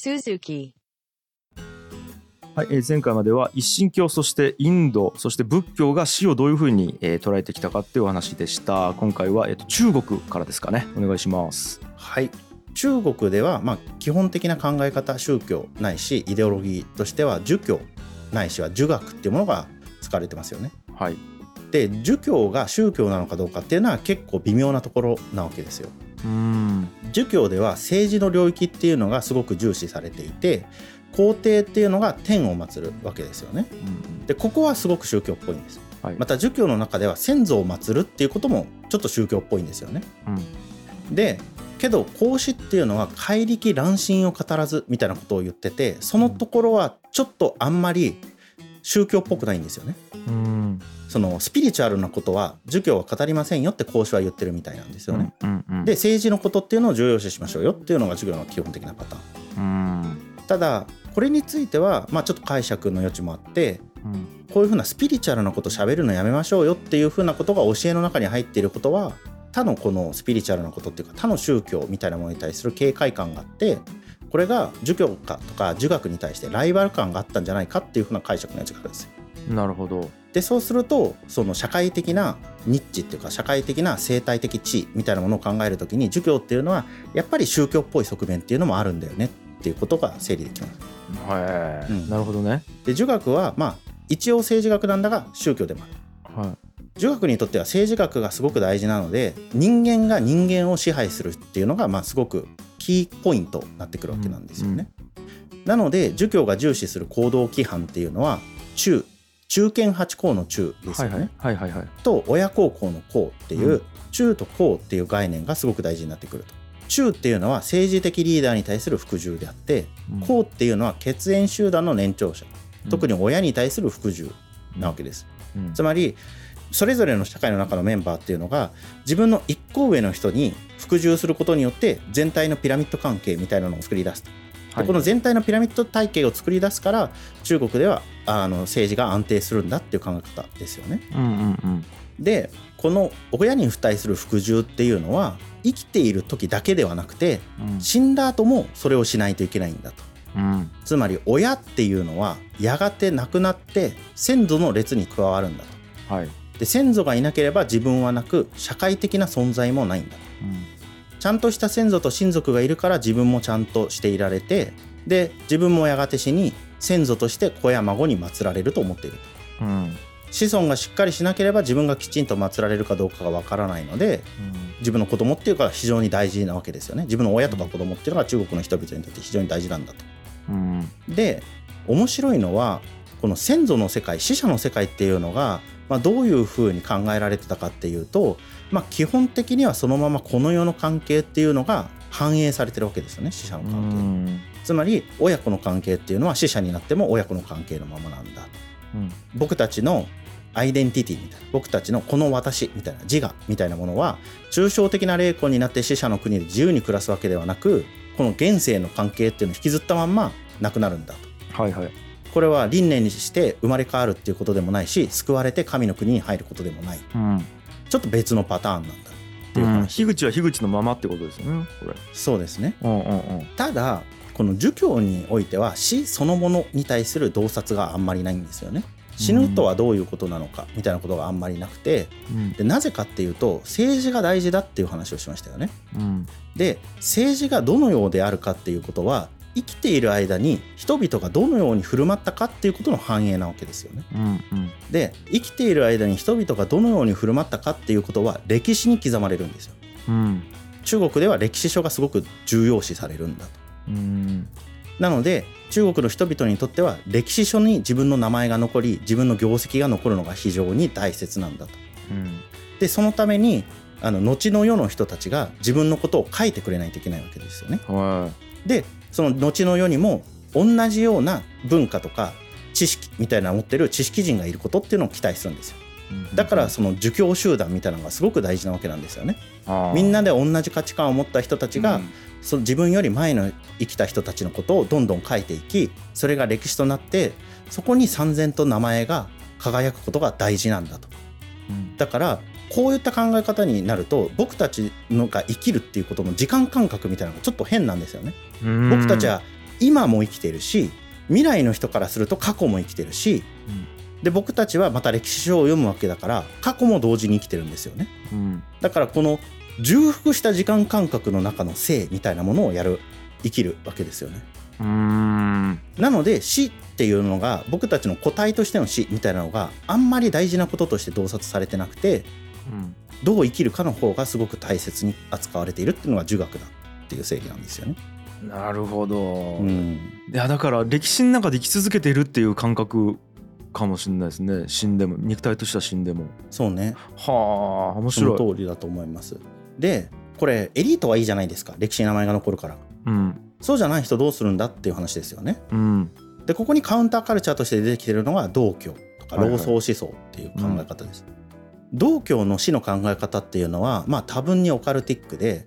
Suzuki. はい、えー前回までは一神教そしてインドそして仏教が死をどういうふうに、えー捉えてきたかっていうお話でした今回は、えーと中国からですかねお願いしますはい中国では、まあ、基本的な考え方宗教ないしイデオロギーとしては儒教ないしは儒学っていうものが使われてますよね。はいで儒教が宗教なのかどうかっていうのは結構微妙なところなわけですよ。儒教では政治の領域っていうのがすごく重視されていて皇帝っていうのが天を祀るわけですよね。うんでここはすごく宗教っぽいんです。はいまた儒教の中では先祖を祀るっていうこともちょっと宗教っぽいんですよね。うんでけど孔子っていうのは怪力乱心を語らずみたいなことを言っててそのところはちょっとあんまり宗教っぽくないんですよね。うんそのスピリチュアルなことは儒教は語りませんよって孔子は言ってるみたいなんですよね。で政治のことっていうのを重要視しましょうよっていうのが授業の基本的なパターン。うんただこれについてはまあちょっと解釈の余地もあってうんこういうふうなスピリチュアルなこと喋るのやめましょうよっていうふうなことが教えの中に入っていることは他のこのスピリチュアルなことっていうか他の宗教みたいなものに対する警戒感があってこれが儒教かとか儒学に対してライバル感があったんじゃないかっていうふうな解釈のやつがあるんですよ。なるほどでそうするとその社会的なニッチっていうか社会的な生態的地位みたいなものを考えるときに儒教っていうのはやっぱり宗教っぽい側面っていうのもあるんだよねっていうことが整理できます。はい、うんなるほどねで儒学はまあ一応政治学なんだが宗教でもある。は儒学にとっては政治学がすごく大事なので人間が人間を支配するっていうのがまあすごくキーポイントになってくるわけなんですよね。なので儒教が重視する行動規範っていうのは中中堅八項の中ですよね。はいはいはいはいはいと親孝行の孝っていう、うん中と孝っていう概念がすごく大事になってくると。中っていうのは政治的リーダーに対する服従であってうん孝っていうのは血縁集団の年長者うん特に親に対する服従なわけです。うんつまりそれぞれの社会の中のメンバーっていうのが自分の一個上の人に服従することによって全体のピラミッド関係みたいなのを作り出すと。ではい。この全体のピラミッド体系を作り出すから中国ではあの政治が安定するんだっていう考え方ですよね。うんうんうん。でこの親に付帯する服従っていうのは生きている時だけではなくてうん。死んだ後もそれをしないといけないんだと。うん。つまり親っていうのはやがて亡くなって先祖の列に加わるんだと。はい。で先祖がいなければ自分はなく社会的な存在もないんだと。うんちゃんとした先祖と親族がいるから自分もちゃんとしていられてで自分もやがて死に先祖として子や孫に祀られると思っている。うん。子孫がしっかりしなければ自分がきちんと祀られるかどうかがわからないので自分の子供っていうか非常に大事なわけですよね。自分の親とか子供っていうのが中国の人々にとって非常に大事なんだと。うん。で面白いのはこの先祖の世界死者の世界っていうのが、まあ、どういうふうに考えられてたかっていうと、まあ、基本的にはそのままこの世の関係っていうのが反映されてるわけですよね死者のう関係、ん。つまり親子の関係っていうのは死者になっても親子の関係のままなんだ。うん。僕たちのアイデンティティみたいな僕たちのこの私みたいな自我みたいなものは抽象的な霊魂になって死者の国で自由に暮らすわけではなくこの現世の関係っていうのを引きずったまんまなくなるんだと。はいはい。これは輪廻にして生まれ変わるっていうことでもないし救われて神の国に入ることでもない。うんちょっと別のパターンなんだ。っていううん話、樋口は樋口のままってことですよねこれ。そうですね。うんうんうん。ただこの儒教においては死そのものに対する洞察があんまりないんですよね。死ぬとはどういうことなのかみたいなことがあんまりなくてうん。でなぜかっていうと政治が大事だっていう話をしましたよね。うん。で政治がどのようであるかっていうことは生きている間に人々がどのように振る舞ったかっていうことの反映なわけですよね。うんうん。で生きている間に人々がどのように振る舞ったかっていうことは歴史に刻まれるんですよ。うん。中国では歴史書がすごく重要視されるんだと。うん。なので中国の人々にとっては歴史書に自分の名前が残り自分の業績が残るのが非常に大切なんだと。うん。でそのためにあの後の世の人たちが自分のことを書いてくれないといけないわけですよね。はでその後の世にも同じような文化とか知識みたいなのを持ってる知識人がいることっていうのを期待するんですよ。いだからその儒教集団みたいなのがすごく大事なわけなんですよね。みんなで同じ価値観を持った人たちが、うん。その自分より前の生きた人たちのことをどんどん書いていきそれが歴史となってそこに三然と名前が輝くことが大事なんだと。うん。だからこういった考え方になると僕たちのが生きるっていうことの時間感覚みたいなのがちょっと変なんですよね。僕たちは今も生きてるし未来の人からすると過去も生きてるしで僕たちはまた歴史書を読むわけだから過去も同時に生きてるんですよね。うん。だからこの重複した時間感覚の中の生みたいなものをやる生きるわけですよね。なので死っていうのが僕たちの個体としての死みたいなのがあんまり大事なこととして洞察されてなくてうんどう生きるかの方がすごく大切に扱われているっていうのが儒学だっていう正義なんですよね。なるほど、うん、いやだから歴史の中で生き続けているっていう感覚かもしれないですね。死んでも。肉体としては死んでも。そうね。はあ面その白い通りだと思います。でこれエリートはいいじゃないですか。歴史に名前が残るから。うん。そうじゃない人どうするんだっていう話ですよね。うん。でここにカウンターカルチャーとして出てきてるのが道教とかはいはい。老荘思想っていう考え方です。道教の死の考え方っていうのはまあ多分にオカルティックで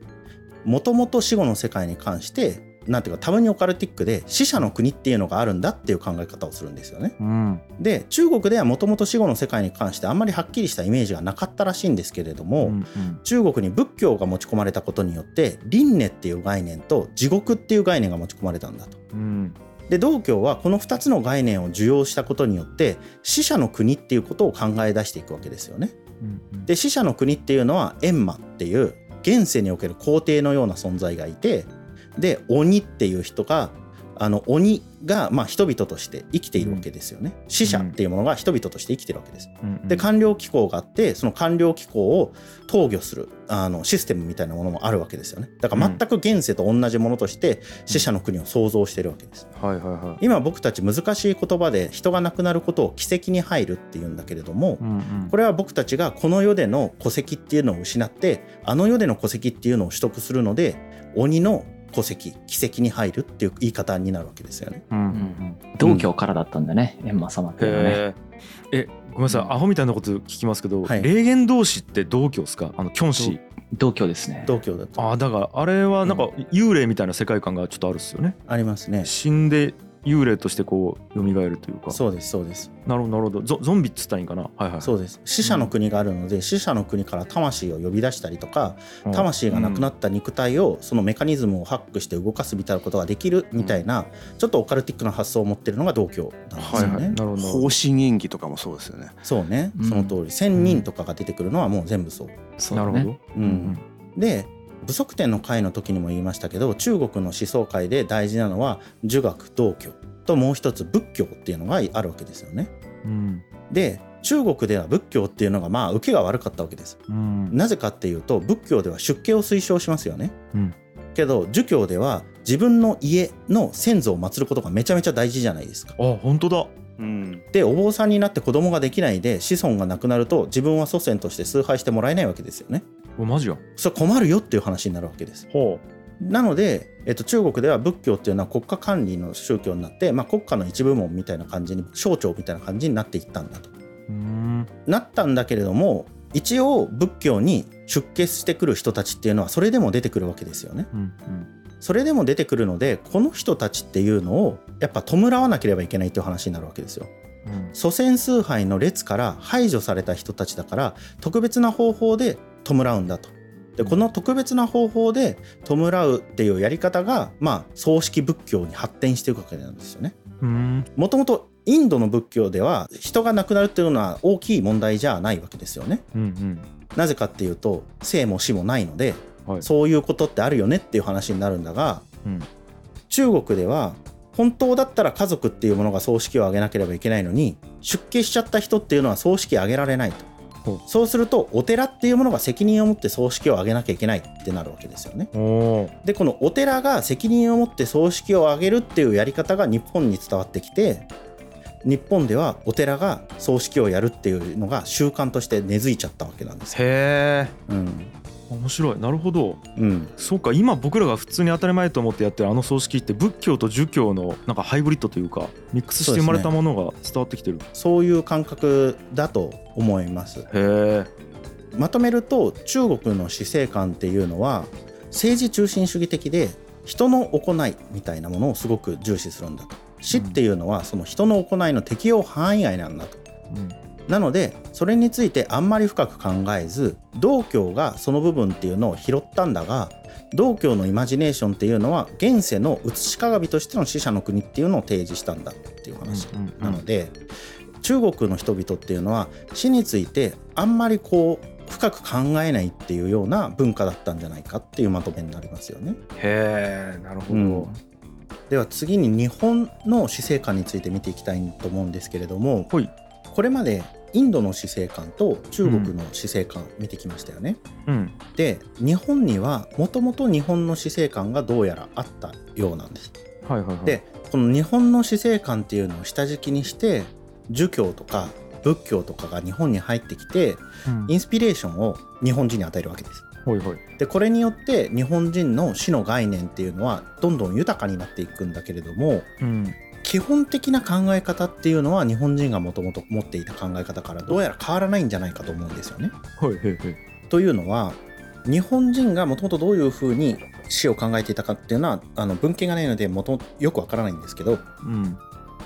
もともと死後の世界に関してなんていうか多分にオカルティックで死者の国っていうのがあるんだっていう考え方をするんですよね。うんで中国ではもともと死後の世界に関してあんまりはっきりしたイメージがなかったらしいんですけれども、うん中国に仏教が持ち込まれたことによって輪廻っていう概念と地獄っていう概念が持ち込まれたんだと。うんで道教はこの2つの概念を受容したことによって死者の国っていうことを考え出していくわけですよね。で死者の国っていうのは閻魔っていう現世における皇帝のような存在がいてで鬼っていう人があの鬼がまあ人々として生きているわけですよね。死者っていうものが人々として生きてるわけです。うん。で官僚機構があってその官僚機構を統御するあのシステムみたいなものもあるわけですよね。だから全く現世と同じものとして死者の国を創造してるわけです。はいはいはい。今僕たち難しい言葉で人が亡くなることを奇跡に入るっていうんだけれどもうんうん。これは僕たちがこの世での戸籍っていうのを失ってあの世での戸籍っていうのを取得するので鬼の戸籍奇跡に入るっていう言い方になるわけですよね。うんうんうん。道教からだったんだね、閻魔様っていうのはね。へええごめんなさい、うん。アホみたいなこと聞きますけど、はい。霊言同士って道教ですか？あのキョンシ道教ですね。道教だと。ああだからあれはなんか幽霊みたいな世界観がちょっとあるっすよね。ありますね。死んで幽霊としてこう蘇るというか。そうですそうです。なるほどなるほど。ゾゾンビっつったらいいんかな？はいはい。そうです。死者の国があるので死者の国から魂を呼び出したりとか魂がなくなった肉体をそのメカニズムをハックして動かすみたいなことができるみたいなちょっとオカルティックな発想を持ってるのが道教なんですはいはい。よね。なるほど。方針演技とかもそうですよね。そうね。うん。その通り。千人とかが出てくるのはもう全部そう。そうだね。なるほど。うん。で不足点の会の時にも言いましたけど中国の思想界で大事なのは儒学道教ともう一つ仏教っていうのがあるわけですよね。うんで中国では仏教っていうのがまあ受けが悪かったわけです。うんなぜかっていうと仏教では出家を推奨しますよね。うんけど儒教では自分の家の先祖を祀ることがめちゃめちゃ大事じゃないですか。あ本当だうん。でお坊さんになって子供ができないで子孫が亡くなると自分は祖先として崇拝してもらえないわけですよね。おマジやそれ困るよっていう話になるわけです。ほなので、えっと、中国では仏教っていうのは国家管理の宗教になって、まあ、国家の一部門みたいな感じに省庁みたいな感じになっていったんだと。なったんだけれども一応仏教に出家してくる人たちっていうのはそれでも出てくるわけですよね。うんうんそれでも出てくるのでこの人たちっていうのをやっぱ弔わなければいけないという話になるわけですよ。うん祖先崇拝の列から排除された人たちだから特別な方法で弔うんだと。でこの特別な方法で弔うっていうやり方がまあ葬式仏教に発展していくわけなんですよね。うんもともとインドの仏教では人が亡くなるっていうのは大きい問題じゃないわけですよね。うんうんなぜかっていうと生も死もないのではいそういうことってあるよねっていう話になるんだがうん中国では本当だったら家族っていうものが葬式を挙げなければいけないのに出家しちゃった人っていうのは葬式挙げられないと。そうするとお寺っていうものが責任を持って葬式を挙げなきゃいけないってなるわけですよね。でこのお寺が責任を持って葬式を挙げるっていうやり方が日本に伝わってきて日本ではお寺が葬式をやるっていうのが習慣として根付いちゃったわけなんですよ。へえうん面白い。なるほど。うん、そうか。今僕らが普通に当たり前と思ってやってるあの葬式って仏教と儒教のなんかハイブリッドというかミックスして生まれたものが伝わってきてる、そういう感覚だと思います。へえ。まとめると中国の死生観っていうのは政治中心主義的で人の行いみたいなものをすごく重視するんだと。死っていうのはその人の行いの適用範囲外なんだと。うんなのでそれについてあんまり深く考えず道教がその部分っていうのを拾ったんだが道教のイマジネーションっていうのは現世の写し鏡としての死者の国っていうのを提示したんだっていう話。なので中国の人々っていうのは死についてあんまりこう深く考えないっていうような文化だったんじゃないかっていうまとめになりますよね。へえなるほど、うん。では次に日本の死生観について見ていきたいと思うんですけれどもほいこれまでインドの死生観と中国の死生観見てきましたよね。うんで日本にはもともと日本の死生観がどうやらあったようなんです。はいはいはいでこの日本の死生観っていうのを下敷きにして儒教とか仏教とかが日本に入ってきてうんインスピレーションを日本人に与えるわけです。ほいほいでこれによって日本人の死の概念っていうのはどんどん豊かになっていくんだけれどもうん基本的な考え方っていうのは日本人がもともと持っていた考え方からどうやら変わらないんじゃないかと思うんですよね。ほいほいほいというのは日本人がもともとどういうふうに死を考えていたかっていうのはあの文献がないのでもともとよくわからないんですけどうん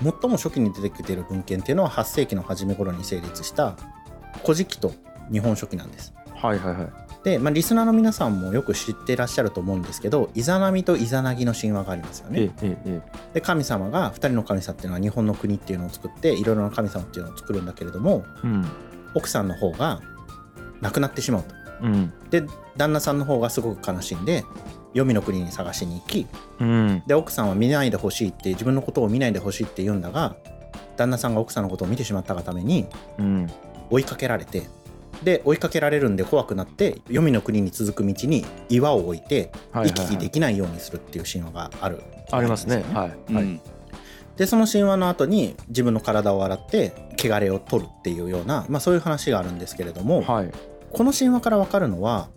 最も初期に出てきている文献っていうのは8世紀の初め頃に成立した「古事記」と「日本書紀」なんです。はいはいはい。で、まあ、リスナーの皆さんもよく知っていらっしゃると思うんですけどイザナミとイザナギの神話がありますよえね。ええで神様が2人の神様っていうのは日本の国っていうのを作っていろいろな神様っていうのを作るんだけれどもえうん。奥さんの方が亡くなってしまうと。うん。で旦那さんの方がすごく悲しんで黄泉の国に探しに行きうん。で奥さんは見ないでほしいって自分のことを見ないでほしいって言うんだが旦那さんが奥さんのことを見てしまったがためにうん。追いかけられてで追いかけられるんで怖くなって黄泉の国に続く道に岩を置いてはい行き来できないようにするっていう神話がある、ありますね。はい。はい。うん。でその神話の後に自分の体を洗って汚れを取るっていうような、まあ、そういう話があるんですけれども、はい。この神話から分かるのは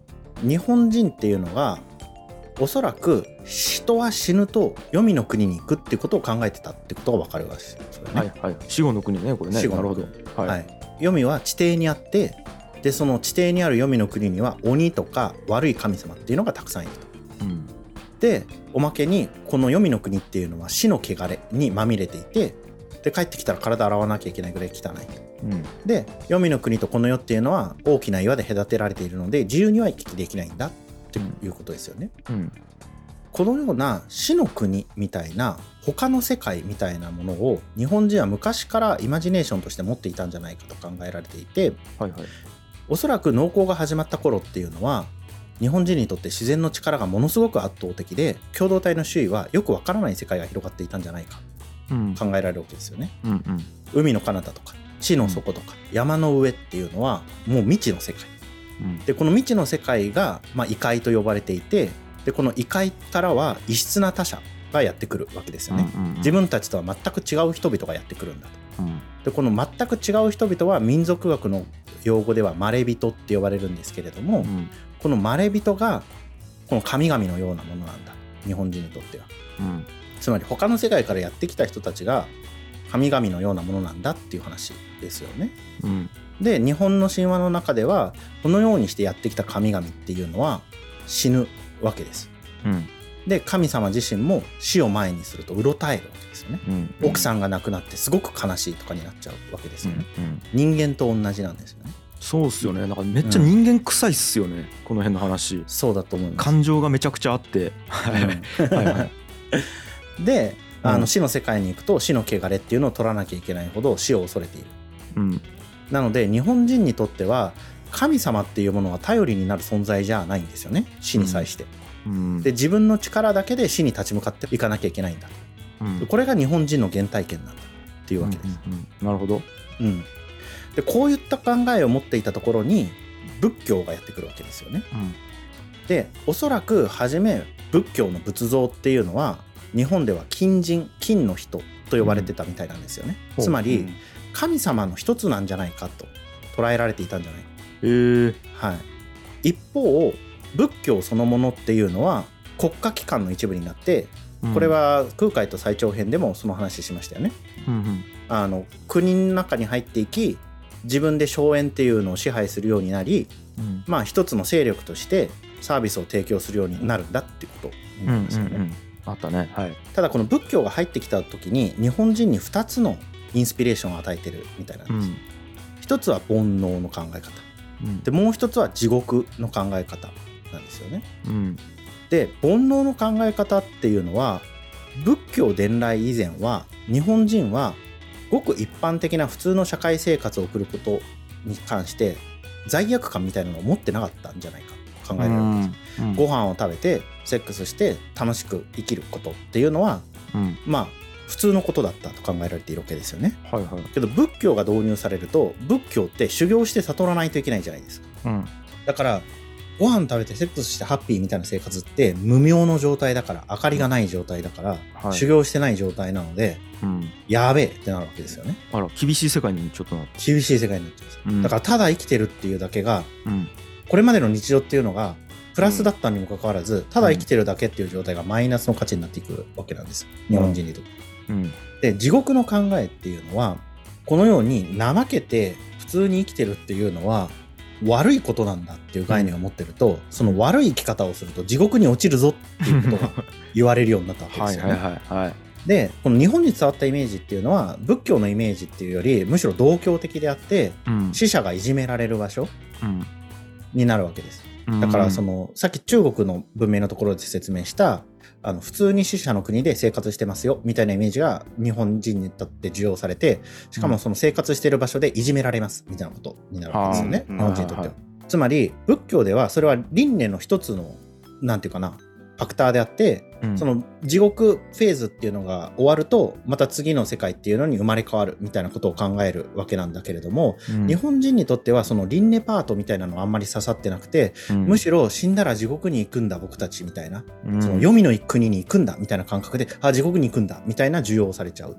日本人っていうのがおそらく人は死ぬと黄泉の国に行くっていうことを考えてたってことが分かるわけですよね。はいはい。死後の国ねこれね。死後のなるほど。国ははいい。黄泉は地底にあってでその地底にある黄泉の国には鬼とか悪い神様っていうのがたくさんいると。うんでおまけにこの黄泉の国っていうのは死の汚れにまみれていてで帰ってきたら体洗わなきゃいけないぐらい汚いと。うんで黄泉の国とこの世っていうのは大きな岩で隔てられているので自由には行き来できないんだっていうことですよね。うんこのような死の国みたいな他の世界みたいなものを日本人は昔からイマジネーションとして持っていたんじゃないかと考えられていてはいはいおそらく農耕が始まった頃っていうのは日本人にとって自然の力がものすごく圧倒的で共同体の周囲はよくわからない世界が広がっていたんじゃないかうん考えられるわけですよね。うんうん海の彼方とか地の底とか山の上っていうのはもう未知の世界うんでこの未知の世界が、まあ、異界と呼ばれていてでこの異界からは異質な他者がやってくるわけですよね。うんうん自分たちとは全く違う人々がやってくるんだと。うん。でこの全く違う人々は民族学の用語ではまれびとって呼ばれるんですけれども、うん。このまれびとがこの神々のようなものなんだ。日本人にとっては。うん。つまり他の世界からやってきた人たちが神々のようなものなんだっていう話ですよね。うん。で日本の神話の中ではこのようにしてやってきた神々っていうのは死ぬわけです。うん。で神様自身も死を前にするとうろたえるわけね。うん。奥さんが亡くなってすごく悲しいとかになっちゃうわけですよね。うん人間と同じなんですよね。そうっすよね。なんかめっちゃ人間臭いっすよね。この辺の話。そうだと思います。感情がめちゃくちゃあって。はいうん。はい。はい であうん。の死の世界に行くと死の汚れっていうのを取らなきゃいけないほど死を恐れている。うん。なので日本人にとっては神様っていうものは頼りになる存在じゃないんですよね。死に際して。うん。で自分の力だけで死に立ち向かっていかなきゃいけないんだうん。これが日本人の原体験なんだっていうわけです。うんうんうん。なるほど。うん。でこういった考えを持っていたところに仏教がやってくるわけですよね。うん。でおそらく初め仏教の仏像っていうのは日本では金人金の人と呼ばれてたみたいなんですよね。うん。つまり神様の一つなんじゃないかと捉えられていたんじゃない。か。えー。はい、一方仏教そのものっていうのは国家機関の一部になってうんこれは空海と最長編でもその話しましたよね。うんうん。あの国の中に入っていき自分で荘園っていうのを支配するようになりうん。まあ一つの勢力としてサービスを提供するようになるんだっていうことになりますよね。うんうんうん。あったね。はい。ただこの仏教が入ってきた時に日本人に2つのインスピレーションを与えてるみたいなんです。うん。一つは煩悩の考え方。うん。でもう一つは地獄の考え方なんですよね。うんで煩悩の考え方っていうのは仏教伝来以前は日本人はごく一般的な普通の社会生活を送ることに関して罪悪感みたいなのを持ってなかったんじゃないかと考えられるんです。うんご飯を食べてセックスして楽しく生きることっていうのはうんまあ普通のことだったと考えられているわけですよね。はいはいけど仏教が導入されると仏教って修行して悟らないといけないじゃないですか。うんだからご飯食べてセックスしてハッピーみたいな生活って無明の状態だから明かりがない状態だから、はい。修行してない状態なのでうん。やべえってなるわけですよね。あら厳しい世界にちょっとなって厳しい世界になってます、うん。だからただ生きてるっていうだけがうん。これまでの日常っていうのがプラスだったにもかかわらず、ただ生きてるだけっていう状態がマイナスの価値になっていくわけなんです。日本人にとって。うん。で地獄の考えっていうのはこのように怠けて普通に生きてるっていうのは悪いことなんだっていう概念を持ってると、その悪い生き方をすると地獄に落ちるぞっていうことが言われるようになったわけですよ。ね。はいはいはいはい。でこの日本に伝わったイメージっていうのは仏教のイメージっていうよりむしろ同教的であってうん。死者がいじめられる場所うん。になるわけです。だからその、さっき中国の文明のところで説明したあの普通に死者の国で生活してますよみたいなイメージが日本人にとって受容されてしかもその生活している場所でいじめられますみたいなことになるわけですよね、うん日本人にとっては。はい。つまり仏教ではそれは輪廻の一つのなんていうかなファクターであってうん。その地獄フェーズっていうのが終わるとまた次の世界っていうのに生まれ変わるみたいなことを考えるわけなんだけれども、うん。日本人にとってはその輪廻パートみたいなのはあんまり刺さってなくて、うん。むしろ死んだら地獄に行くんだ僕たちみたいな、うん。その黄泉の国に行くんだみたいな感覚であ地獄に行くんだみたいな需要をされちゃう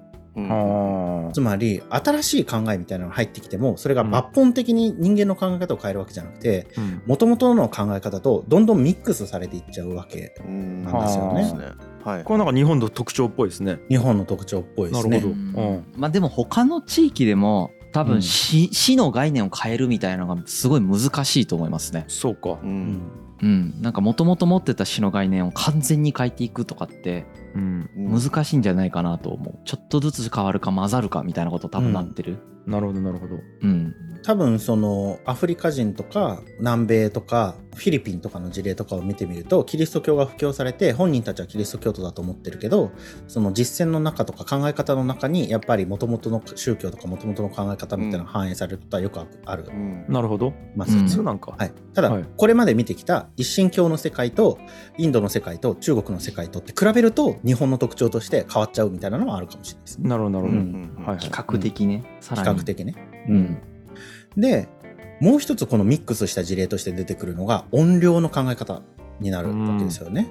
つまり新しい考えみたいなのが入ってきてもそれが抜本的に人間の考え方を変えるわけじゃなくてうん。もともとの考え方とどんどんミックスされていっちゃうわけうんなんですよね。はい。これなんか日本の特徴っぽいですね。日本の特徴っぽいですね。なるほど。うん。まあでも他の地域でも多うん。分死,、死の概念を変えるみたいなのがすごい難しいと思いますね。そうか。う。うんんうん、なんかもともと持ってた死の概念を完全に変えていくとかってうん難しいんじゃないかなと思う。ちょっとずつ変わるか混ざるかみたいなこと多分なってる。なるほどなるほどうん。多分そのアフリカ人とか南米とかフィリピンとかの事例とかを見てみるとキリスト教が布教されて本人たちはキリスト教徒だと思ってるけどその実践の中とか考え方の中にやっぱり元々の宗教とか元々の考え方みたいなのが反映されることはよくある。うん。なるほど。ます、うん。普通なんか。はい、ただ、はい。これまで見てきた一神教の世界とインドの世界と中国の世界とって比べると日本の特徴として変わっちゃうみたいなのはあるかもしれないですね。なるほどなるほど。うん。はいはい。比較的ね、さらに。比較的ね。うん。でもう一つこのミックスした事例として出てくるのが怨霊の考え方になるわけですよね。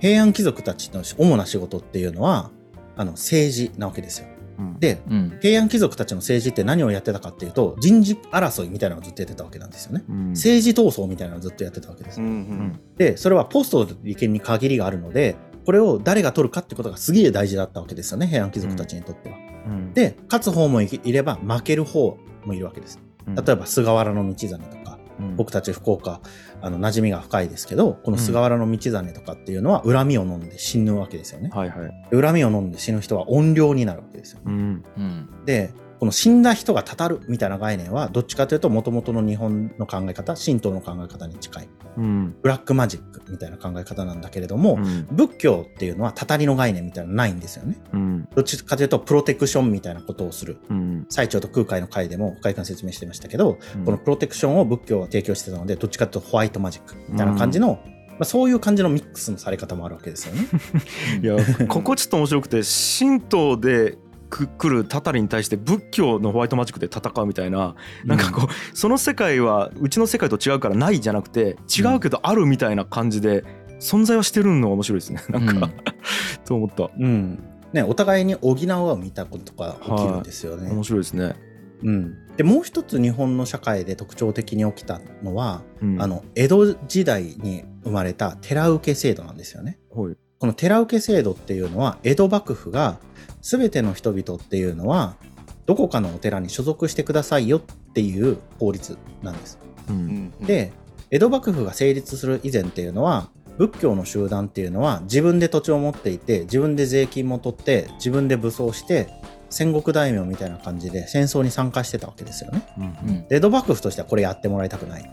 平安貴族たちの主な仕事っていうのはあの政治なわけですよ。うんでうん。平安貴族たちの政治って何をやってたかっていうと人事争いみたいなのをずっとやってたわけなんですよね。うん政治闘争みたいなのをずっとやってたわけですう。んうんでそれはポストの利権に限りがあるのでこれを誰が取るかってことがすげえ大事だったわけですよね平安貴族たちにとっては。うんで勝つ方もいれば負ける方もいるわけです。うん例えば菅原道真とかうん僕たち福岡あの馴染みが深いですけどこの菅原道真とかっていうのは恨みを飲んで死ぬわけですよね。はいはい恨みを飲んで死ぬ人は怨霊になるわけですよ。うんうん。でこの死んだ人がたたるみたいな概念はどっちかというともともとの日本の考え方神道の考え方に近い。うん。ブラックマジックみたいな考え方なんだけれども、うん。仏教っていうのはたたりの概念みたいなのないんですよね。うん。どっちかというとプロテクションみたいなことをする。うん。最澄と空海の会でも深井君説明してましたけど、うん。このプロテクションを仏教は提供してたのでどっちかというとホワイトマジックみたいな感じの、まあ、そういう感じのミックスのされ方もあるわけですよね。いやここちょっと面白くて神道でく来るタタリに対して仏教のホワイトマジックで戦うみたいななんかこうその世界はうちの世界と違うからないじゃなくて違うけどあるみたいな感じで存在はしてるのが面白いですね。なんか、うん。と思った。うん。ね、お互いに補う合うみたことが起きるんですよね。面白いですね、うん、でもう一つ日本の社会で特徴的に起きたのは、うん、あの江戸時代に生まれた寺受け制度なんですよね。はい。この寺受け制度っていうのは江戸幕府が全ての人々っていうのはどこかのお寺に所属してくださいよっていう法律なんです。ううんんで江戸幕府が成立する以前っていうのは仏教の集団っていうのは自分で土地を持っていて自分で税金も取って自分で武装して戦国大名みたいな感じで戦争に参加してたわけですよね。うんうんで江戸幕府としてはこれやってもらいたくない。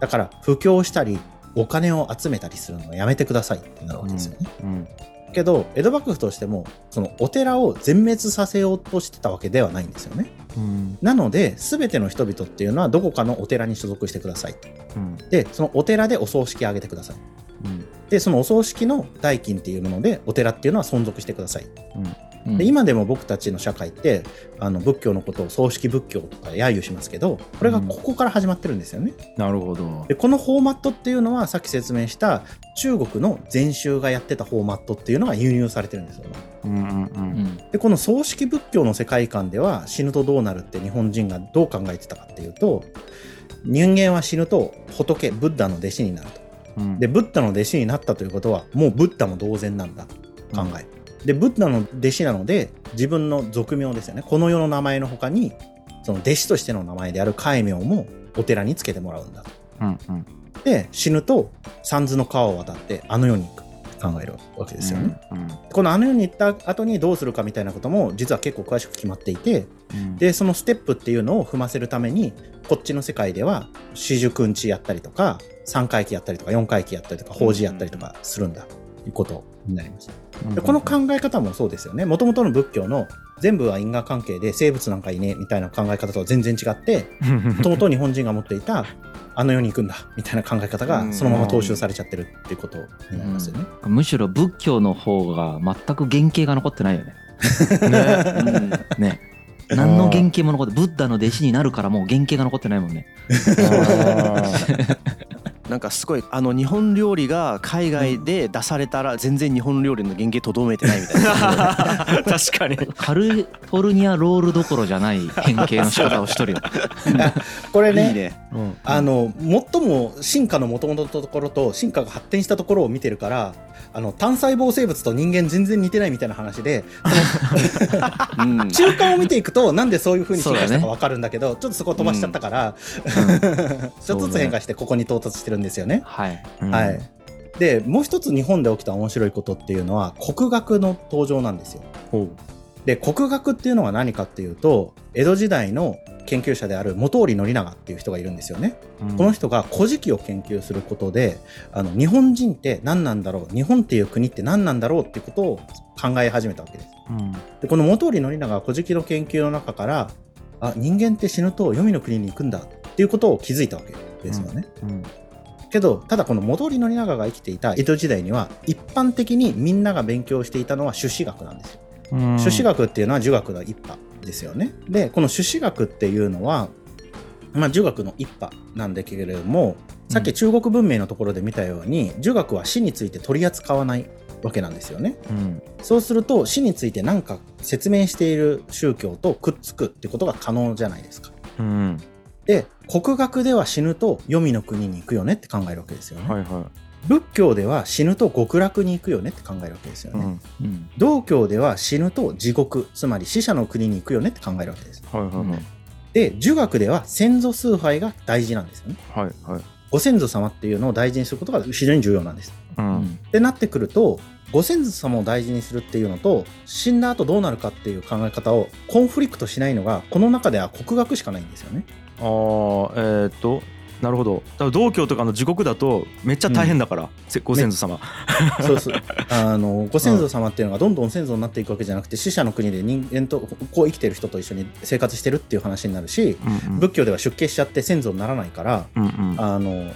だから布教したりお金を集めたりするのはやめてくださいってなるわけですよね。うんけど江戸幕府としてもそのお寺を全滅させようとしてたわけではないんですよね。うんなので全ての人々っていうのはどこかのお寺に所属してくださいと。うんでそのお寺でお葬式を挙げてください。うんでそのお葬式の代金っていうものでお寺っていうのは存続してください。うんで今でも僕たちの社会ってあの仏教のことを葬式仏教とか揶揄しますけどこれがここから始まってるんですよね。なるほど。でこのフォーマットっていうのはさっき説明した中国の禅宗がやってたフォーマットっていうのが輸入されてるんですよ。ね。うんうんううん。んでこの葬式仏教の世界観では死ぬとどうなるって日本人がどう考えてたかっていうと人間は死ぬと仏ブッダの弟子になると。うん。でブッダの弟子になったということはもうブッダも同然なんだと考え、でブッダの弟子なので自分の俗名ですよね。この世の名前の他にその弟子としての名前である戒名もお寺につけてもらうんだと。うんうん。で死ぬと三途の川を渡ってあの世に行く考えるわけですよね、うんこのあの世に行った後にどうするかみたいなことも実は結構詳しく決まっていてうん。でそのステップっていうのを踏ませるためにこっちの世界では四十九日やったりとか三回忌やったりとか四回忌やったりとか法事やったりとかするんだ。ということになります。でこの考え方もそうですよね。もともとの仏教の全部は因果関係で生物なんかいねえみたいな考え方とは全然違ってもともと日本人が持っていたあの世に行くんだみたいな考え方がそのまま踏襲されちゃってるっていうことになりますよね。むしろ仏教の方が全く原型が残ってないよね。ねね。何の原型も残ってブッダの弟子になるからもう原型が残ってないもんね。なんかすごいあの日本料理が海外で出されたら全然日本料理の原型とどめてないみたいな。確かに。カリフォルニアロールどころじゃない変形の仕方をしとるよ。これねいいね。うん。あの最も進化の元々のところと進化が発展したところを見てるからあの単細胞生物と人間全然似てないみたいな話でうん。中間を見ていくとなんでそういう風に進化したか分かるんだけどちょっとそこを飛ばしちゃったから、うん。ちょっとずつ変化してここに到達してるんですよね。はい。はい、でもう一つ日本で起きた面白いことっていうのは国学の登場なんですよ。ほで国学っていうのは何かっていうと江戸時代の研究者である本居宣長っていう人がいるんですよね。うこの人が古事記を研究することであの日本人って何なんだろう日本っていう国って何なんだろうっていうことを考え始めたわけです。うんでこの本居宣長が古事記の研究の中からあ人間って死ぬと黄泉の国に行くんだっていうことを気づいたわけですよね。うんけどただこの本居宣長が生きていた江戸時代には一般的にみんなが勉強していたのは朱子学なんですよ。うん朱子学っていうのは儒学の一派ですよね。でこの朱子学っていうのは、まあ、儒学の一派なんだけれどもさっき中国文明のところで見たように、儒学は死について取り扱わないわけなんですよね。うんそうすると死について何か説明している宗教とくっつくってことが可能じゃないですか。うんで国学では死ぬと黄泉の国に行くよねって考えるわけですよね。はいは仏教では死ぬと極楽に行くよねって考えるわけですよね。いうんうん。道教では死ぬと地獄つまり死者の国に行くよねって考えるわけです。はいはいはいで儒学では先祖崇拝が大事なんですよね。はいはいご先祖様っていうのを大事にすることが非常に重要なんです。ううんん。ってなってくるとご先祖様を大事にするっていうのと死んだ後どうなるかっていう考え方をコンフリクトしないのがこの中では国学しかないんですよね。ああえーっとなるほど。多分道教とかの地獄だとめっちゃ大変だから、せご先祖様、そうそうあのご先祖様っていうのがどんどん先祖になっていくわけじゃなくて死者の国で人間とこう生きてる人と一緒に生活してるっていう話になるしうんうん。仏教では出家しちゃって先祖にならないからうんうん。あの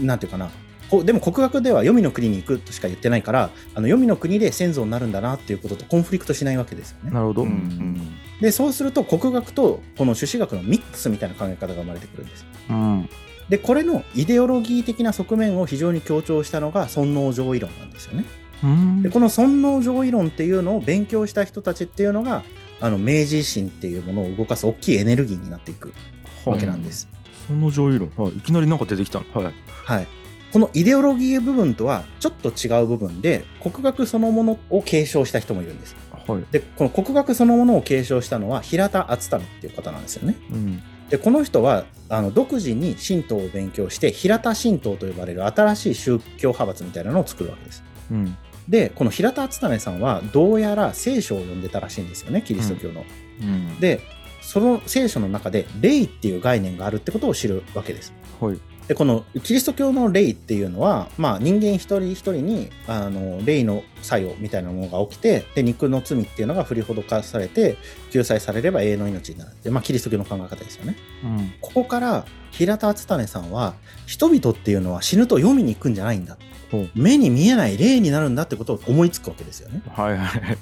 なんていうかな。こでも国学では黄泉の国に行くとしか言ってないからあの黄泉の国で先祖になるんだなっていうこととコンフリクトしないわけですよね。なるほど、ううんんでそうすると国学とこの朱子学のミックスみたいな考え方が生まれてくるんです。うんでこれのイデオロギー的な側面を非常に強調したのが尊王攘夷論なんですよね。うんでこの尊王攘夷論っていうのを勉強した人たちっていうのがあの明治維新っていうものを動かす大きいエネルギーになっていくわけなんです。その上位論、はい、いきなりなんか出てきたのはいはい、このイデオロギー部分とはちょっと違う部分で国学そのものを継承した人もいるんです。はいでこの国学そのものを継承したのは平田篤民っていう方なんですよね。うんでこの人はあの独自に神道を勉強して平田神道と呼ばれる新しい宗教派閥みたいなのを作るわけです。うんでこの平田敦種さんはどうやら聖書を読んでたらしいんですよねキリスト教の。うんでその聖書の中で霊っていう概念があるってことを知るわけです。はいでこのキリスト教の霊っていうのは、まあ、人間一人一人にあの霊の作用みたいなものが起きてで肉の罪っていうのが振りほどかされて救済されれば永遠の命になるって、まあ、キリスト教の考え方ですよね。うんここから平田敦種さんは人々っていうのは死ぬと読みに行くんじゃないんだほう目に見えない霊になるんだってことを思いつくわけですよね。はいはい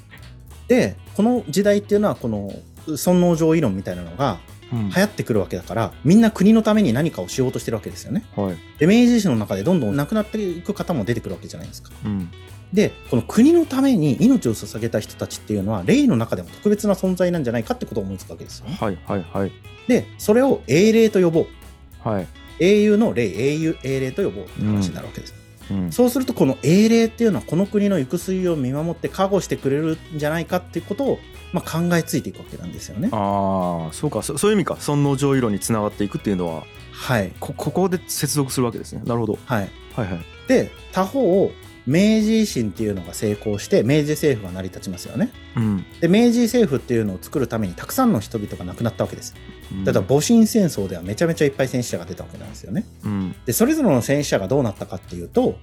でこの時代っていうのはこの尊王攘夷論みたいなのがうん流行ってくるわけだからみんな国のために何かをしようとしてるわけですよね。はいで明治維新の中でどんどん亡くなっていく方も出てくるわけじゃないですか。うんでこの国のために命を捧げた人たちっていうのは霊の中でも特別な存在なんじゃないかってことを思いつくわけですよね。はいはいはいでそれを英霊と呼ぼうはい英雄の霊英雄英霊と呼ぼうって話になるわけです。うんそうするとこの英霊っていうのはこの国の行く末を見守って加護してくれるんじゃないかっていうことを、まあ、考えついていくわけなんですよね。ああそうか。そそういう意味か。尊王攘夷論につながっていくっていうのははい、こここで接続するわけですね。なるほど。はい、はいはい。で他方明治維新っていうのが成功して明治政府が成り立ちますよね。うんで明治政府っていうのを作るためにたくさんの人々が亡くなったわけです。うんだから戊辰戦争ではめちゃめちゃいっぱい戦死者が出たわけなんですよね。うんでそれぞれの戦死者がどうなったかっていうと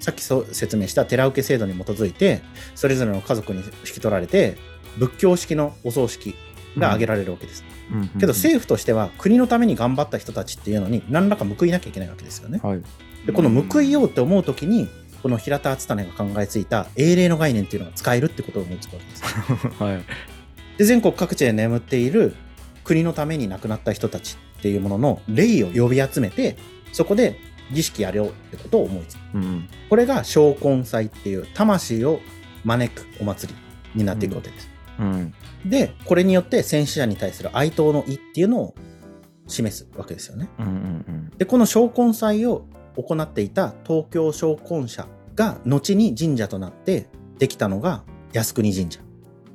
さっきそう説明した寺受け制度に基づいてそれぞれの家族に引き取られて仏教式のお葬式が挙げられるわけです。うんけど政府としては国のために頑張った人たちっていうのに何らか報いなきゃいけないわけですよね。はいでこの報いようって思う時にこの平田敦種が考えついた英霊の概念っていうのが使えるってことを思いつくわけです。はい。で全国各地で眠っている国のために亡くなった人たちっていうものの霊を呼び集めてそこで儀式やろうってことを思いつく。うんこれが昇魂祭っていう魂を招くお祭りになっていくわけです、うん。でこれによって戦死者に対する哀悼の意っていうのを示すわけですよね。うんうん。でこの昇魂祭を行っていた東京昇魂社が後に神社となってできたのが靖国神社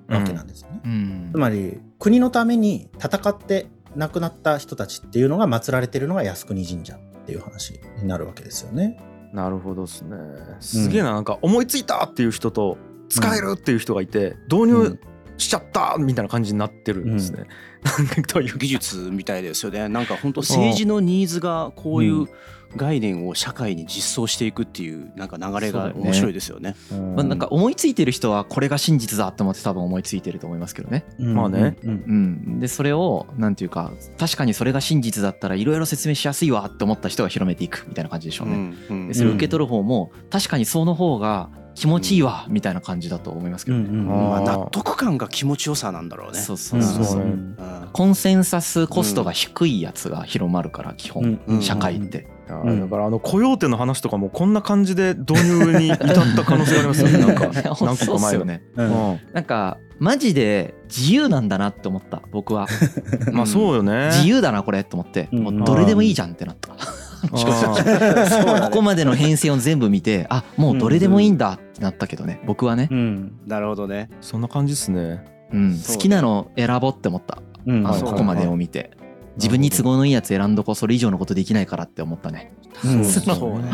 なわけなんですよね、うん。つまり国のために戦って亡くなった人たちっていうのが祀られてるのが靖国神社っていう話になるわけですよね。なるほどですね。すげえななんか思いついたっていう人と使えるっていう人がいて導入しちゃったみたいな感じになってるんですね。なんかという？技術みたいですよね。なんか本当政治のニーズがこういう概念を社会に実装していくっていうなんか流れが面白いですよね。まあ、なんか思いついてる人はこれが真実だって思って多分思いついてると思いますけどね。うんまあねうんうん、でそれをなんていうか確かにそれが真実だったらいろいろ説明しやすいわって思った人が広めていくみたいな感じでしょうね。うんうんでそれを受け取る方も確かにその方が気持ちいいわみたいな感じだと思いますけどね。うんうんあーまあ納得感が気持ちよさなんだろうね。そうそうそうそうう。そねんコンセンサスコストが低いやつが広まるから基本、うんうん社会って。いやだからあのコヨーテの話とかもこんな感じで導入に至った可能性がありますよね。なんか何個か前は。ね。うん。うなんかマジで自由なんだなって思った僕は。ん まあそうよね。自由だなこれと思って、うん。もうどれでもいいじゃんってなった。ここまでの変遷を全部見てあもうどれでもいいんだってなったけどね僕はね、うん。なるほどね。そんな感じですね。うん、そう好きなの選ぼうって思った。うん。あのそうここまでを見て自分に都合のいいやつ選んどこうそれ以上のことできないからって思ったね。うんそうね。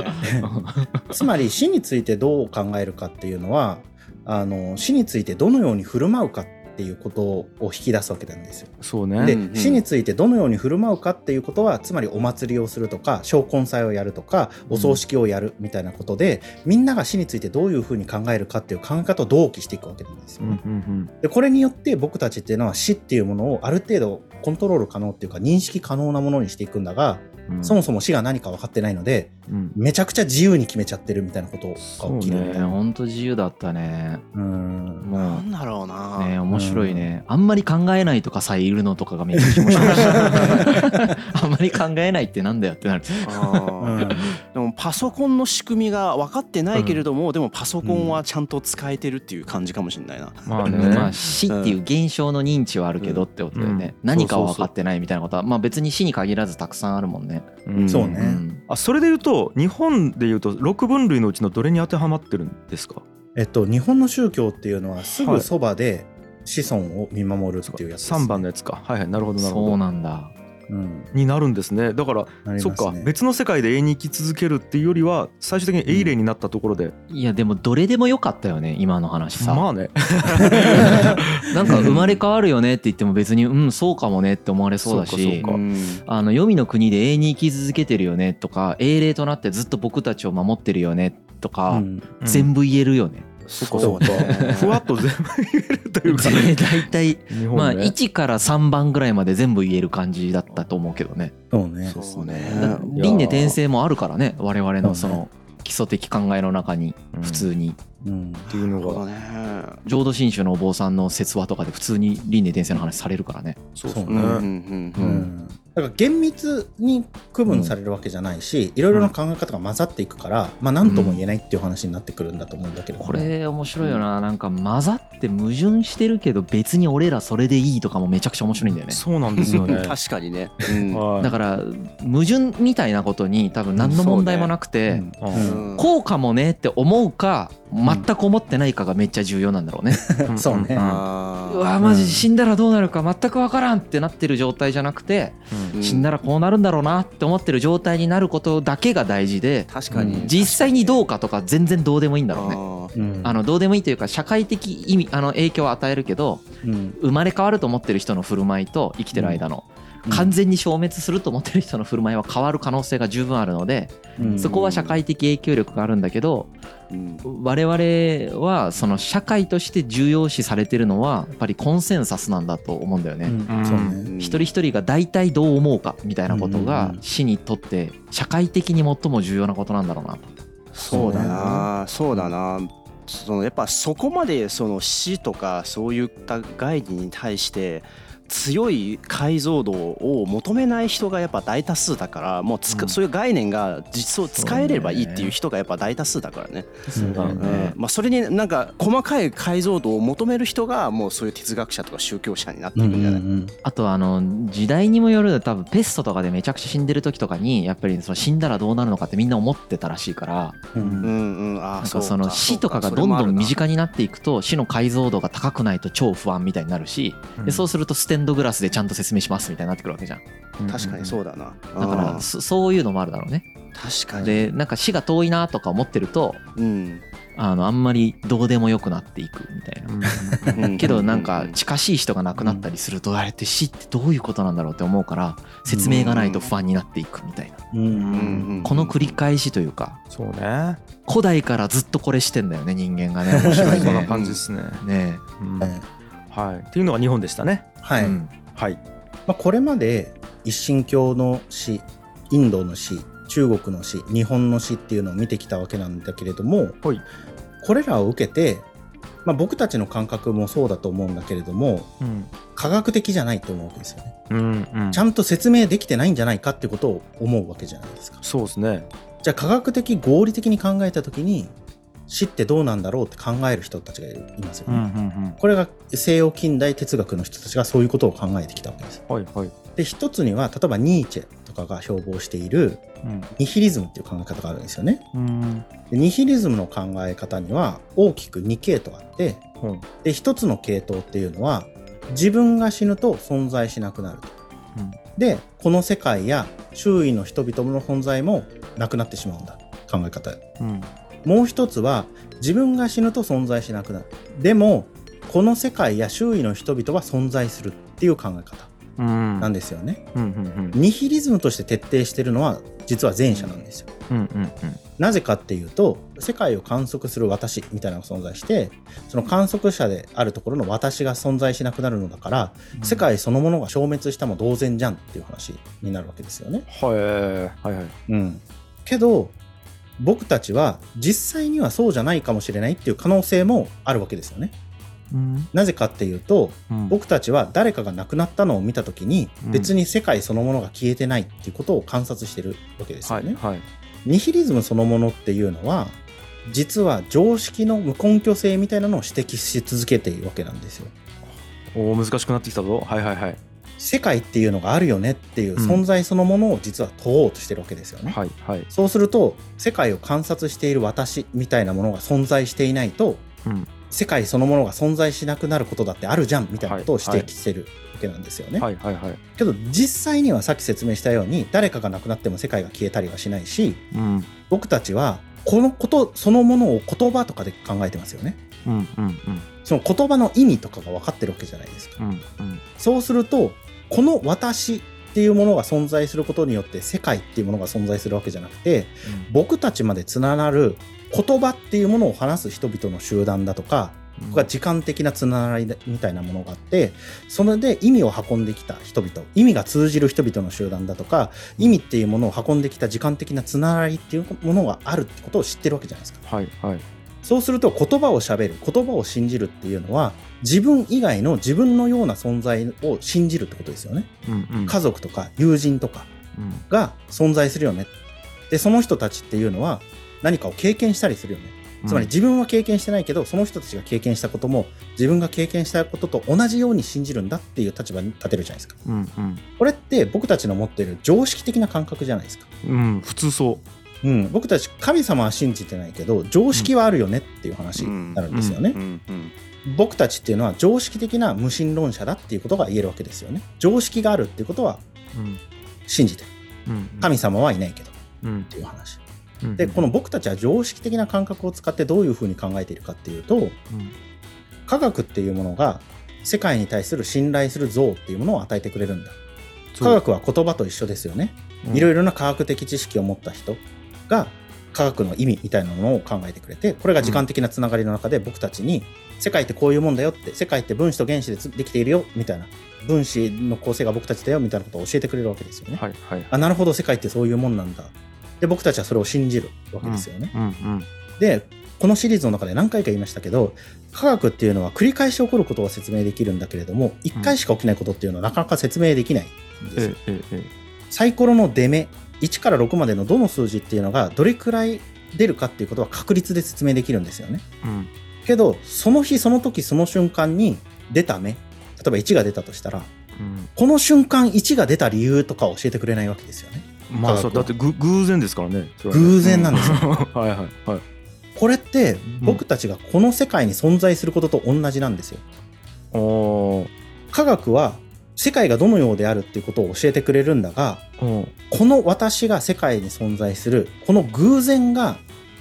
つまり死についてどう考えるかっていうのはあの死についてどのように振る舞うかっていうことを引き出すわけなんですよ。そうで、ね。うんうん死についてどのように振る舞うかっていうことはつまりお祭りをするとか昇魂祭をやるとかお葬式をやるみたいなことで、みんなが死についてどういうふうに考えるかっていう考え方を同期していくわけなんですようんね。うんでこれによって僕たちっていうのは死っていうものをある程度コントロール可能っていうか認識可能なものにしていくんだが、そもそも死が何か分かってないのでうんめちゃくちゃ自由に決めちゃってるみたいなことが起きるみたいねな。ほんと自由だったね。うんもなんだろうな。うね面白いね。あんまり考えないとかさえいるのとかがめっちゃ面白いし あんまり考えないってなんだよってなる。あーでもパソコンの仕組みが分かってないけれども、でもパソコンはちゃんと使えてるっていう感じかもしれないな。まあね。まあ死っていう現象の認知はあるけどってことだよね、うん何かは分かってないみたいなことはまあ別に死に限らずたくさんあるもんね。うん。そうね。うん。あそれで言うと日本で言うと6分類のうちのどれに当てはまってるんですか？えっと、日本の宗教っていうのはすぐそばで子孫を見守るっていうやつです、3番のやつか。はいはい。なるほどなるほど。そうなんだ。うん。になるんですね。だから、なりそっか別の世界で永遠に生き続けるっていうよりは最終的に永霊になったところで、いやでもどれでもよかったよね今の話。さ、まあね。なんか生まれ変わるよねって言っても別にうんそうかもねって思われそうだしあの黄泉の国で永遠に生き続けてるよねとか英霊となってずっと僕たちを守ってるよねとか、うん。全部言えるよね。そうねふわっと全部言えるというか。大体日本まあね、1から3番ぐらいまで全部言える感じだったと思うけどね。そうね。そうね。輪廻転生もあるからね我々のその基礎的考えの中に普通に。うん。っていうのが。なるほどね浄土真宗のお坊さんの説話とかで普通に輪廻転生の話されるからね。そうそうね、うんうんうん。ううんんだから厳密に区分されるわけじゃないし、いろいろな考え方が混ざっていくから、まあ何とも言えないっていう話になってくるんだと思うんだけど。も、これ面白いよな。なんか混ざって矛盾してるけど別に俺らそれでいいとかもめちゃくちゃ面白いんだよね。そうなんですよね。確かにね。うん。はい。だから矛盾みたいなことに多分何の問題もなくて、あうん。こうかもねって思うか全く思ってないかがめっちゃ重要なんだろうね。ーそうね。うわマジ死んだらどうなるか全く分からんってなってる状態じゃなくてうんうん死んだらこうなるんだろうなって思ってる状態になることだけが大事で確かに。実際にどうかとか全然どうでもいいんだろうね。うん。あのどうでもいいというか社会的意味あの影響を与えるけどうん。生まれ変わると思ってる人の振る舞いと生きてる間のうん完全に消滅すると思ってる人の振る舞いは変わる可能性が十分あるのでうん。そこは社会的影響力があるんだけどうん。我々はその社会として重要視されてるのはやっぱりコンセンサスなんだと思うんだよね。一人一人が大体どう思うかみたいなことがうん死にとって社会的に最も重要なことなんだろうなと。そうだな。そうだな。そのやっぱそこまでその死とかそういった概念に対して強い解像度を求めない人がやっぱ大多数だからもうつく、うん。そういう概念が実装使えればいいっていう人がやっぱ大多数だからね。それになんか細かい解像度を求める人がもうそういう哲学者とか宗教者になっていくんじゃない、うんあとあの時代にもよる多分ペストとかでめちゃくちゃ死んでる時とかにやっぱりその死んだらどうなるのかってみんな思ってたらしいから。うんうん。うんあなんーそうか。その死とかがどんどん身近になっていくと死の解像度が高くないと超不安みたいになるし。でそうするとステンドグラスでちゃんと説明しますみたいになってくるわけじゃん。確かにそうだな。だからそそういうのもあるだろうね。確かに。でなんか死が遠いなとか思ってるとうん。あのあんまりどうでもよくなっていくみたいな。けどなんか近しい人が亡くなったりするとあれって死ってどういうことなんだろうって思うから説明がないと不安になっていくみたいな。うん。うんうんこの繰り返しというか。そうね。古代からずっとこれしてんだよね人間がね。面白い そんなね感じですね、ね。うんはい。はいっていうのが日本でしたね。はい、うん。はい。まあ、これまで一神教の死インドの死中国の死日本の死っていうのを見てきたわけなんだけれども、はい。これらを受けて、まあ、僕たちの感覚もそうだと思うんだけれどもうん。科学的じゃないと思うわけですよね。うんうん。ちゃんと説明できてないんじゃないかってことを思うわけじゃないですか。そうですね。じゃあ科学的合理的に考えた時に死ってどうなんだろうって考える人たちがいますようんうね。んこれが西洋近代哲学の人たちがそういうことを考えてきたわけです。うんはいはいで一つには例えばニーチェとかが標榜しているうんニヒリズムっていう考え方があるんですよね。うんでニヒリズムの考え方には大きく2系統あってうんで一つの系統っていうのは自分が死ぬと存在しなくなると。うんでこの世界や周囲の人々の存在もなくなってしまうんだ考え方。うんもう一つは自分が死ぬと存在しなくなる。でもこの世界や周囲の人々は存在するっていう考え方うんなんですよね。うんうんニヒリズムとして徹底してるのは実は前者なんですよ。うんうんうんなぜかっていうと世界を観測する私みたいなのが存在してその観測者であるところの私が存在しなくなるのだから、世界そのものが消滅したも同然じゃんっていう話になるわけですよね。はいはいはいうん、けど僕たちは実際にはそうじゃないかもしれないっていう可能性もあるわけですよね。うんなぜかっていうとうん僕たちは誰かが亡くなったのを見た時にうん別に世界そのものが消えてないっていうことを観察してるわけですよね。はいはいニヒリズムそのものっていうのは実は常識の無根拠性みたいなのを指摘し続けているわけなんですよ。おー難しくなってきたぞはいはいはい世界っていうのがあるよねっていううん存在そのものを実は問おうとしてるわけですよね。はいはいそうすると世界を観察している私みたいなものが存在していないとうん世界そのものが存在しなくなることだってあるじゃんみたいなことを指摘してるわけなんですよね。はいはいはいけど実際にはさっき説明したように誰かが亡くなっても世界が消えたりはしないしうん僕たちはこのことそのものを言葉とかで考えてますよね。うんうんうんその言葉の意味とかが分かってるわけじゃないですか。うんうんそうするとこの私っていうものが存在することによって世界っていうものが存在するわけじゃなくて僕たちまでつながる言葉っていうものを話す人々の集団だとか僕は時間的なつながりみたいなものがあってそれで意味を運んできた人々意味が通じる人々の集団だとか意味っていうものを運んできた時間的なつながりっていうものがあるってことを知ってるわけじゃないですか。はいはいそうすると言葉をしゃべる言葉を信じるっていうのは自分以外の自分のような存在を信じるってことですよね。うんうん。家族とか友人とかうん。が存在するよね。でその人たちっていうのは何かを経験したりするよね。つまり自分は経験してないけどその人たちが経験したことも自分が経験したことと同じように信じるんだっていう立場に立てるじゃないですか。うんうん。これって僕たちの持っている常識的な感覚じゃないですか、うん普通そうん、僕たち神様は信じてないけど常識はあるよねっていう話になるんですよね、僕たちっていうのは常識的な無神論者だっていうことが言えるわけですよね。常識があるっていうことは信じてる。うん。神様はいないけどっうん。ていう話。うん。でこの僕たちは常識的な感覚を使ってどういうふうに考えているかっていうとうん。科学っていうものが世界に対する信頼する像っていうものを与えてくれるんだ。科学は言葉と一緒ですよね、うん。いろいろな科学的知識を持った人が科学の意味みたいなものを考えてくれてこれが時間的なつながりの中で僕たちに世界ってこういうもんだよって世界って分子と原子でつできているよみたいな分子の構成が僕たちだよみたいなことを教えてくれるわけですよね、はいはいあなるほど世界ってそういうもんなんだ。で僕たちはそれを信じるわけですよね、うんうんでこのシリーズの中で何回か言いましたけど科学っていうのは繰り返し起こることは説明できるんだけれども1回しか起きないことっていうのはなかなか説明できないんですよ。ええええ。サイコロの出目1から6までのどの数字っていうのがどれくらい出るかっていうことは確率で説明できるんですよね。うん。けどその日その時その瞬間に出た目例えば1が出たとしたらうん。この瞬間1が出た理由とかを教えてくれないわけですよね。まあそうだってぐ偶然ですからね。ね偶然なんですよ。う んはいはいはい。これって僕たちがこの世界に存在することと同じなんですよ。おー。科学は世界がどのようであるっていうことを教えてくれるんだがうん。この私が世界に存在するこの偶然が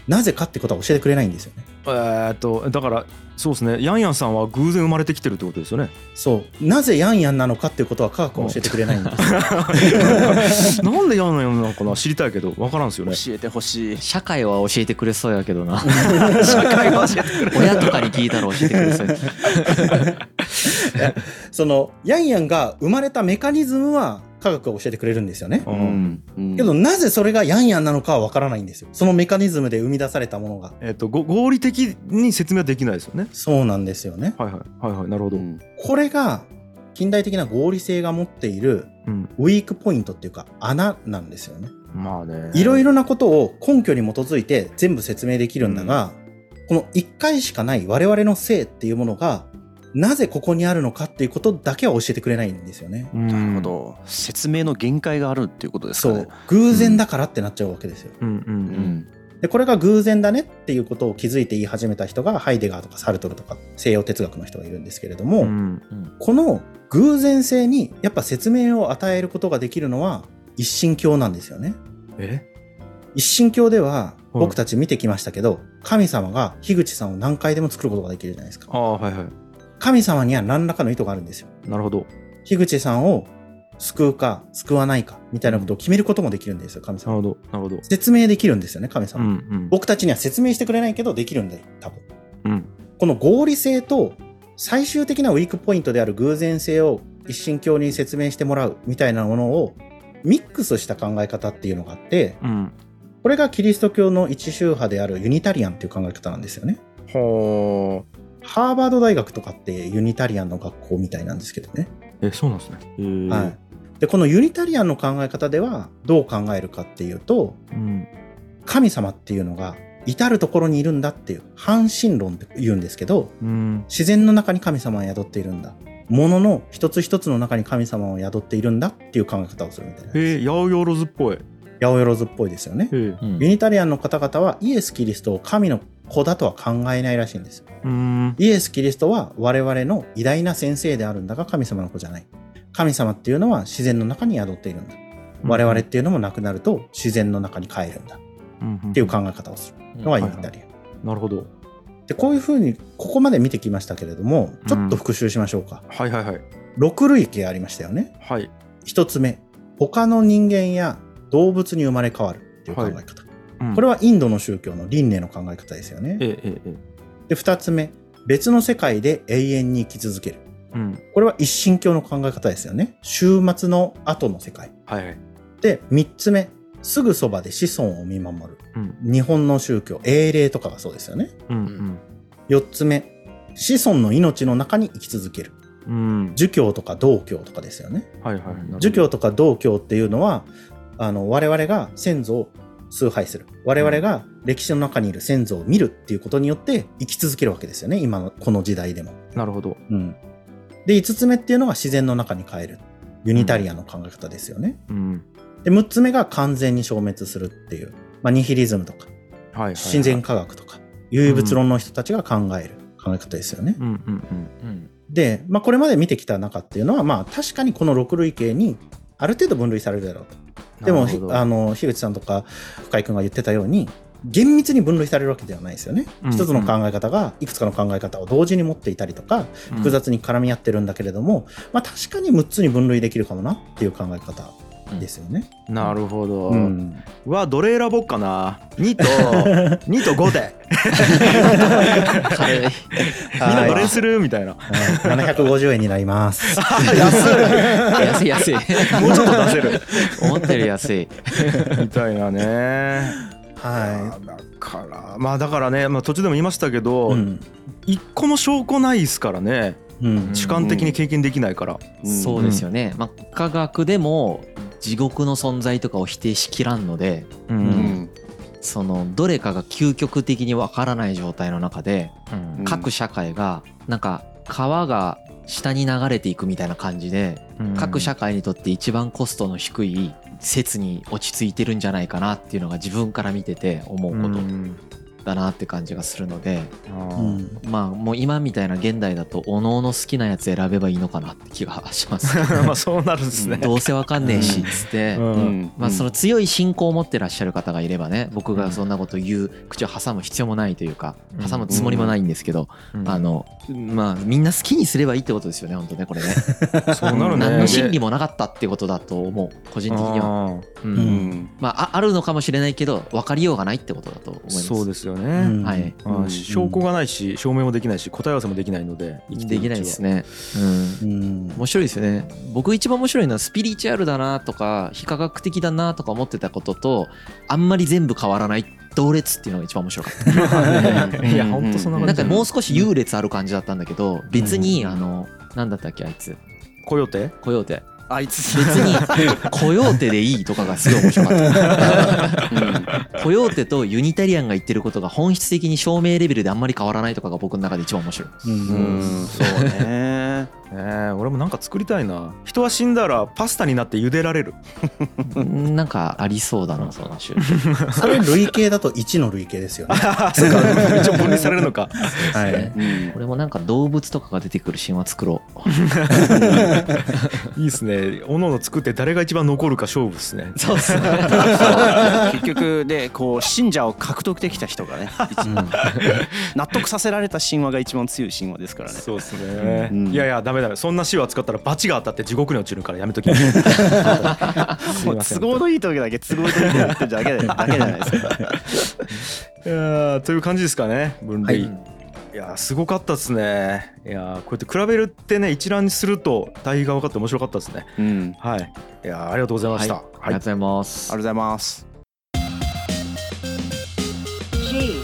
なぜかってことは教えてくれないんですよね。えーっとだからそうですね。ヤンヤンさんは偶然生まれてきてるってことですよね。そう。なぜヤンヤンなのかっていうことは科学は教えてくれないんです。よ なんでヤンヤンなのかな知りたいけど分からんですよね。教えてほしい。社会は教えてくれそうやけどな。社会が教えてくれる 親とかに聞いたら教えてくれそうや そのヤンヤンが生まれたメカニズムは科学が教えてくれるんですよね。ううん。んけどなぜそれがヤンヤンなのかはわからないんですよ。そのメカニズムで生み出されたものが。えっとご合理的に説明はできないですよね。そうなんですよね。はいはい。はいはい。なるほど。うん。これが近代的な合理性が持っているうん。ウィークポイントっていうか穴なんですよね。まあね。いろいろなことを根拠に基づいて全部説明できるんだが、この一回しかない我々の性っていうものがなぜここにあるのかっていうことだけは教えてくれないんですよね。ななるほど。説明の限界があるっていうことですそかね。う。偶然だからってなっちゃうわけですよ。うんうんううん。んでこれが偶然だねっていうことを気づいて言い始めた人がハイデガーとかサルトルとか西洋哲学の人がいるんですけれども、うんこの偶然性にやっぱ説明を与えることができるのは一神教なんですよね。え？一神教ではうん僕たち見てきましたけど、神様が樋口さんを何回でも作ることができるじゃないですか。ああはいはい神様には何らかの意図があるんですよ。なるほど樋口さんを救うか救わないかみたいなことを決めることもできるんですよ、神様。なるほどなるほど説明できるんですよね、神う様。んうん僕たちには説明してくれないけどできるんだよ、多分。うんこの合理性と最終的なウィークポイントである偶然性を一神教に説明してもらうみたいなものをミックスした考え方っていうのがあって、うんこれがキリスト教の一宗派であるユニタリアンっていう考え方なんですよね。はハーバード大学とかってユニタリアンの学校みたいなんですけどね。あえそうなんですねはい。で、このユニタリアンの考え方ではどう考えるかっていうと、うん神様っていうのが至るところにいるんだっていう半神論って言うんですけど、うん自然の中に神様は宿っているんだ。物の一つ一つの中に神様を宿っているんだっていう考え方をするみたいなえ八百万っぽい八百万っぽいですよね。ええ。うん。ユニタリアンの方々はイエス・キリストを神の子だとは考えないらしいんです。イエス・キリストは我々の偉大な先生であるんだが神様の子じゃない。神様っていうのは自然の中に宿っているんだ。我々っていうのもなくなると自然の中に帰るんだ。っていう考え方をする。のがユニタリア。ン。なるほど。で、こういうふうにここまで見てきましたけれども、ちょっと復習しましょうか。はいはいはい。6類型ありましたよね。はい。一つ目、他の人間や動物に生まれ変わるっていう考え方。これははインドの宗教の輪廻の考え方ですよね。えええええで、二つ目、別の世界で永遠に生き続ける。えうんこれは一神教の考え方ですよね。終末の後の世界。はいはいで、三つ目、すぐそばで子孫を見守る。うん日本の宗教、英霊とかがそうですよね。うん四つ目、子孫の命の中に生き続ける。うんうん儒教とか道教とかですよね。はいはい儒教とか道教っていうのは、あの、我々が先祖を崇拝する。我々が歴史の中にいる先祖を見るっていうことによって生き続けるわけですよね。今のこの時代でも。なるほどうん。で、五つ目っていうのが自然の中に帰る。ユニタリアンの考え方ですよね。うんで、六つ目が完全に消滅するっていう。まあ、ニヒリズムとか、はいはいはい自然科学とか、唯物論の人たちが考える考え方ですよね。うんうんうんで、まあ、これまで見てきた中っていうのは、まあ、確かにこの6類型にある程度分類されるだろうと。うんでも、あの、樋口さんとか深井君が言ってたように、厳密に分類されるわけではないですよね。うん一つの考え方が、いくつかの考え方を同時に持っていたりとか、うん。複雑に絡み合ってるんだけれども、まあ、確かに6つに分類できるかもなっていう考え方ですよね。なるほど、うん。はどれ選ぼうかな。2と 2と5で。軽い。みんなどれする？みたいな。はい。750円になります。安い。安いもうちょっと出せる。思ったより安い。みたいなね。はだからまあだからね、まあ、途中でも言いましたけい。ど、うん。一個も証拠ないですからね。うん。主観的に経験できないから、そうですよね、まあ、科学でも地獄の存在とかを否定しきらんのでううん。んそのどれかが究極的にわからない状態の中でうん。各社会がなんか川が下に流れていくみたいな感じで各社会にとって一番コストの低い説に落ち着いてるんじゃないかなっていうのが自分から見てて思うこと。うんだなって感じがするのでうん。まあもう今みたいな現代だとおのおの好きなやつ選べばいいのかなって気がします。まあそうなるんですね。どうせわかんねえしっつって。うん。うん。まあその強い信仰を持ってらっしゃる方がいればね僕がそんなこと言う口を挟む必要もないというかうん挟むつもりもないんですけどうん。あのまあみんな好きにすればいいってことですよね本当ねこれね。そうなるね。何の真理もなかったってことだと思う個人的には。まあああるのかもしれないけど分かりようがないってことだと思います。そうですようね。ん。はい。証拠がないし証明もできないし答え合わせもできないので生きてできるうちはないですね。うん。うん。面白いですよね。僕一番面白いのはスピリチュアルだなとか非科学的だなとか思ってたこととあんまり全部変わらない同列っていうのが一番面白かった。いや本当そんな感じ。なんかもう少し優劣ある感じだったんだけど別にうんあのなんだったっけあいつ。コヨテ？コヨーテあいつ別に コヨーテでいいとかがすごい面白かった。コヨーテとユニタリアンが言ってることが本質的に証明レベルであんまり変わらないとかが僕の中で一番面白い。うん。うん。そうね。ねえ俺もなんか作りたいな。人は死んだらパスタになって茹でられる。なんかありそうだなその宗教 それ類型だと1の類型ですよね。そうか。一応分類されるのか。はい。うん。これもなんか動物とかが出てくる神話作ろう。いいっすねおのおの作って誰が一番残るか勝負っすね。そうっすね。結局でこう信者を獲得できた人がね一納得させられた神話が一番強い神話ですからね。そうですね、うん。いやいやダメダメ。そんな死を扱ったら罰が当たって地獄に落ちるからやめときます。す いもう都合のいい時だけ都合のいい時やってるだけでだけじゃないですか。いやーという感じですかね分類、はいい、やーすごかったですね。いやーこうやって比べるってね一覧にすると対比が分かって面白かったですね。うん。はい。いやーありがとうございました、はい。ありがとうございます。ありがとうございます。G.